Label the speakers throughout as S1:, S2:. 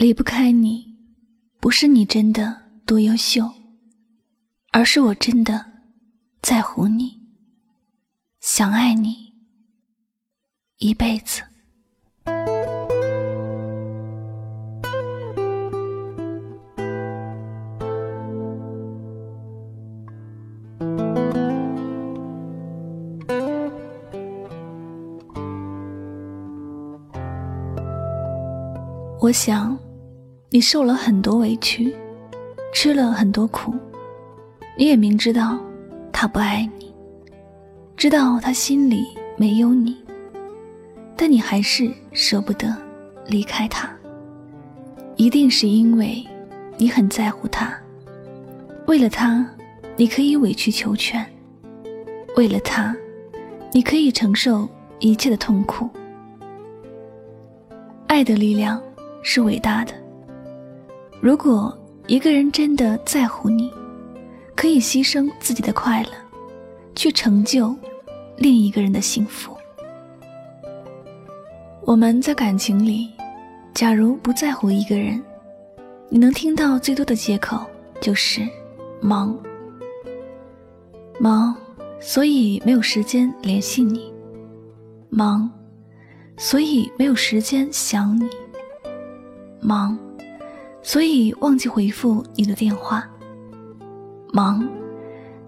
S1: 离不开你，不是你真的多优秀，而是我真的在乎你，想爱你一辈子。我想，你受了很多委屈，吃了很多苦，你也明知道他不爱你，知道他心里没有你，但你还是舍不得离开他。一定是因为你很在乎他，为了他，你可以委曲求全；为了他，你可以承受一切的痛苦。爱的力量。是伟大的。如果一个人真的在乎你，可以牺牲自己的快乐，去成就另一个人的幸福。我们在感情里，假如不在乎一个人，你能听到最多的借口就是忙，忙，所以没有时间联系你；忙，所以没有时间想你。忙，所以忘记回复你的电话。忙，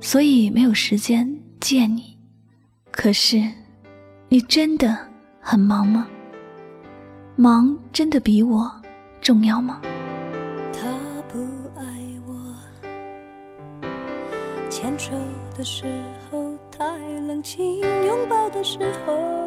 S1: 所以没有时间见你。可是，你真的很忙吗？忙真的比我重要吗？
S2: 他不爱我，牵手的时候太冷清，拥抱的时候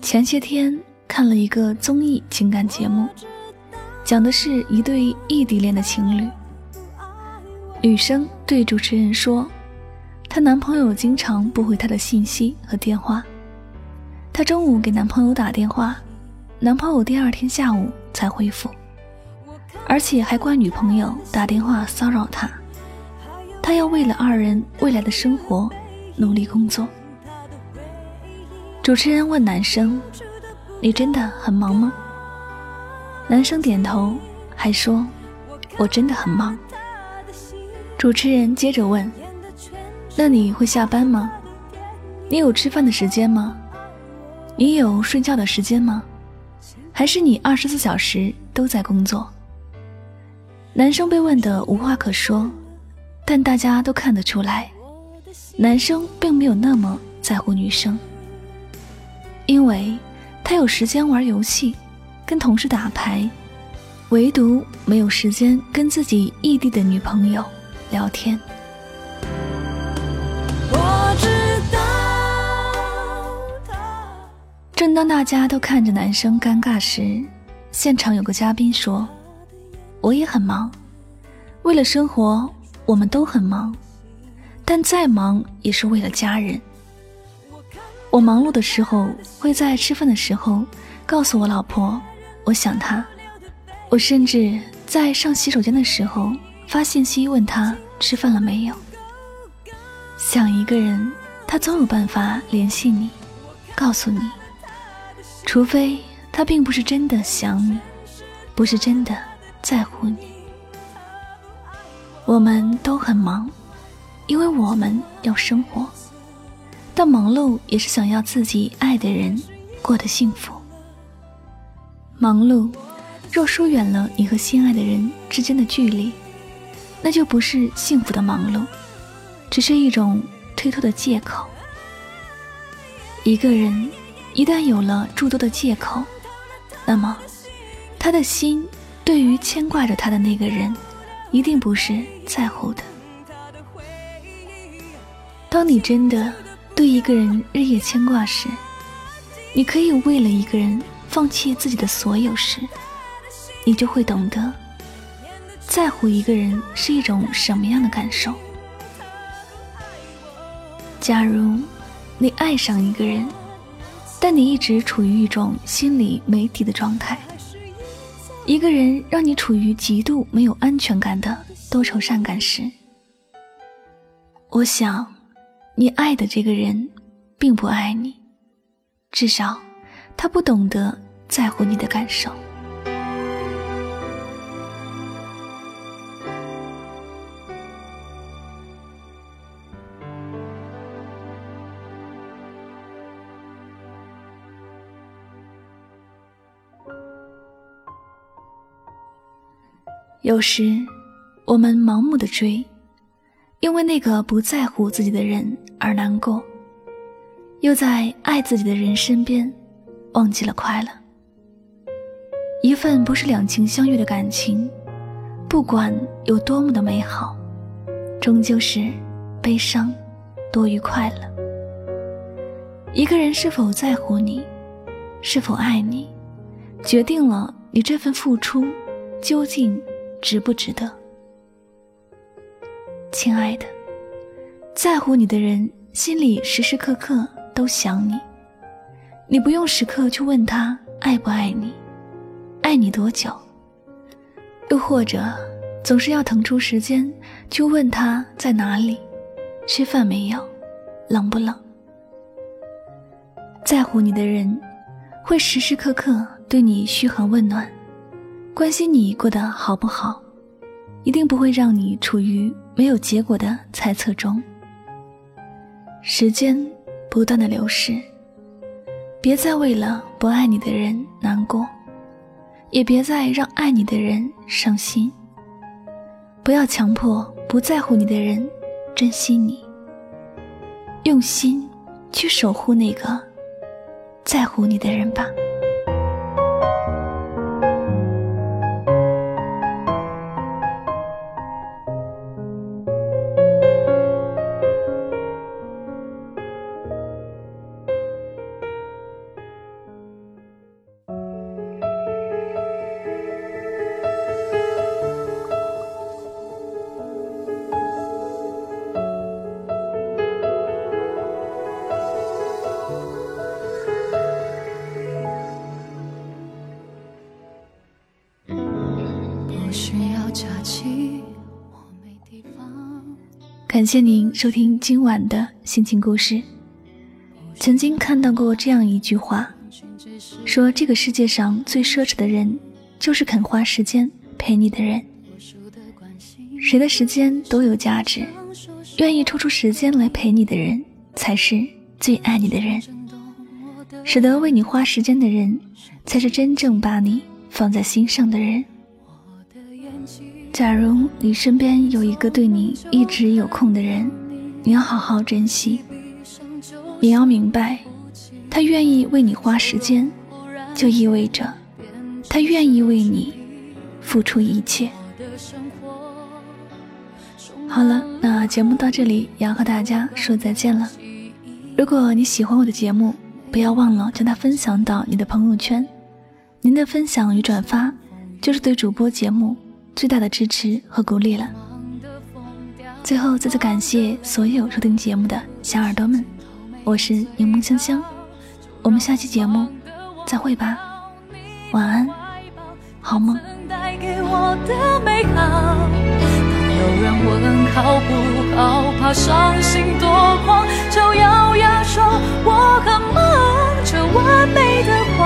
S1: 前些天看了一个综艺情感节目，讲的是一对异地恋的情侣。女生对主持人说，她男朋友经常不回她的信息和电话，她中午给男朋友打电话，男朋友第二天下午才回复。而且还怪女朋友打电话骚扰他，他要为了二人未来的生活努力工作。主持人问男生：“你真的很忙吗？”男生点头，还说：“我真的很忙。”主持人接着问：“那你会下班吗？你有吃饭的时间吗？你有睡觉的时间吗？还是你二十四小时都在工作？”男生被问得无话可说，但大家都看得出来，男生并没有那么在乎女生，因为他有时间玩游戏，跟同事打牌，唯独没有时间跟自己异地的女朋友聊天。
S2: 我知道。
S1: 正当大家都看着男生尴尬时，现场有个嘉宾说。我也很忙，为了生活，我们都很忙，但再忙也是为了家人。我忙碌的时候，会在吃饭的时候告诉我老婆我想她，我甚至在上洗手间的时候发信息问她吃饭了没有。想一个人，他总有办法联系你，告诉你，除非他并不是真的想你，不是真的。在乎你，我们都很忙，因为我们要生活。但忙碌也是想要自己爱的人过得幸福。忙碌若疏远了你和心爱的人之间的距离，那就不是幸福的忙碌，只是一种推脱的借口。一个人一旦有了诸多的借口，那么他的心。对于牵挂着他的那个人，一定不是在乎的。当你真的对一个人日夜牵挂时，你可以为了一个人放弃自己的所有时，你就会懂得，在乎一个人是一种什么样的感受。假如你爱上一个人，但你一直处于一种心里没底的状态。一个人让你处于极度没有安全感的多愁善感时，我想，你爱的这个人并不爱你，至少他不懂得在乎你的感受。有时，我们盲目的追，因为那个不在乎自己的人而难过，又在爱自己的人身边忘记了快乐。一份不是两情相悦的感情，不管有多么的美好，终究是悲伤多于快乐。一个人是否在乎你，是否爱你，决定了你这份付出究竟。值不值得，亲爱的，在乎你的人心里时时刻刻都想你，你不用时刻去问他爱不爱你，爱你多久，又或者总是要腾出时间去问他在哪里，吃饭没有，冷不冷。在乎你的人会时时刻刻对你嘘寒问暖。关心你过得好不好，一定不会让你处于没有结果的猜测中。时间不断的流逝，别再为了不爱你的人难过，也别再让爱你的人伤心。不要强迫不在乎你的人珍惜你，用心去守护那个在乎你的人吧。感谢您收听今晚的心情故事。曾经看到过这样一句话，说这个世界上最奢侈的人，就是肯花时间陪你的人。谁的时间都有价值，愿意抽出时间来陪你的人，才是最爱你的人。舍得为你花时间的人，才是真正把你放在心上的人。假如你身边有一个对你一直有空的人，你要好好珍惜。你要明白，他愿意为你花时间，就意味着他愿意为你付出一切。好了，那节目到这里也要和大家说再见了。如果你喜欢我的节目，不要忘了将它分享到你的朋友圈。您的分享与转发，就是对主播节目。最大的支持和鼓励了。最后，再次感谢所有收听节目的小耳朵们，我是柠檬香香，我们下期节目再会吧，晚安，好梦。有人问好不好，怕伤心多狂，就咬牙说我很忙。这完美的话，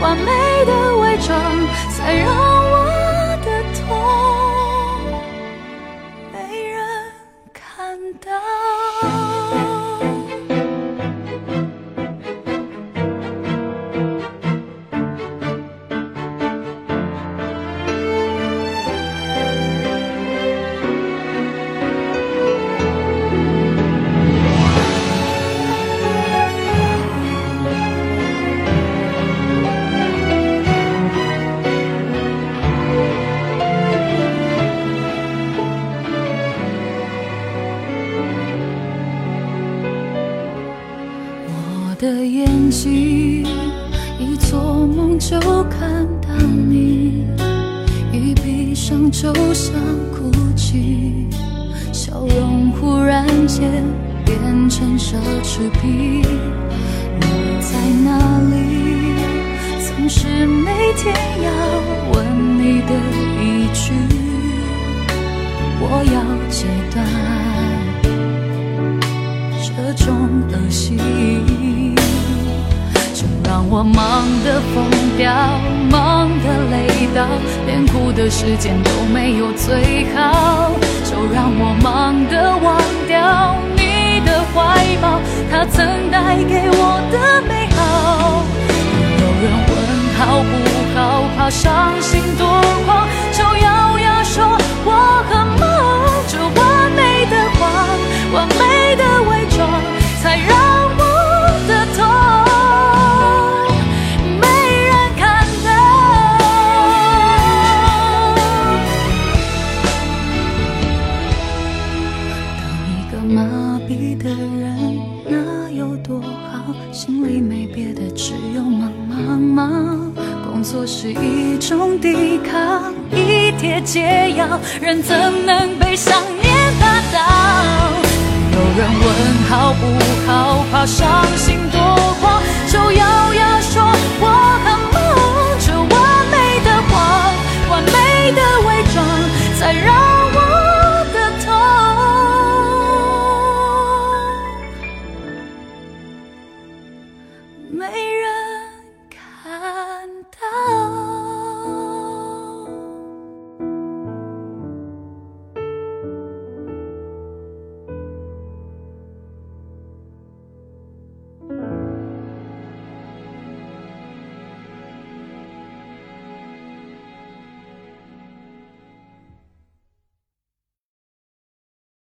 S1: 完美的伪装，才让的眼睛，一做梦就看到你，一闭上就想哭泣，笑容忽然间变成奢侈品。你。
S2: 在哪里？总是每天要问你的一句，我要戒断种恶习。就让我忙得疯掉，忙得累到，连哭的时间都没有最好。就让我忙得忘掉你的怀抱，它曾带给我的美好。有人问好不好，怕伤心多怎能被想念打倒？有人问好不好，怕伤心多狂，就咬牙说我很忙。这完美的谎，完美的伪装，才让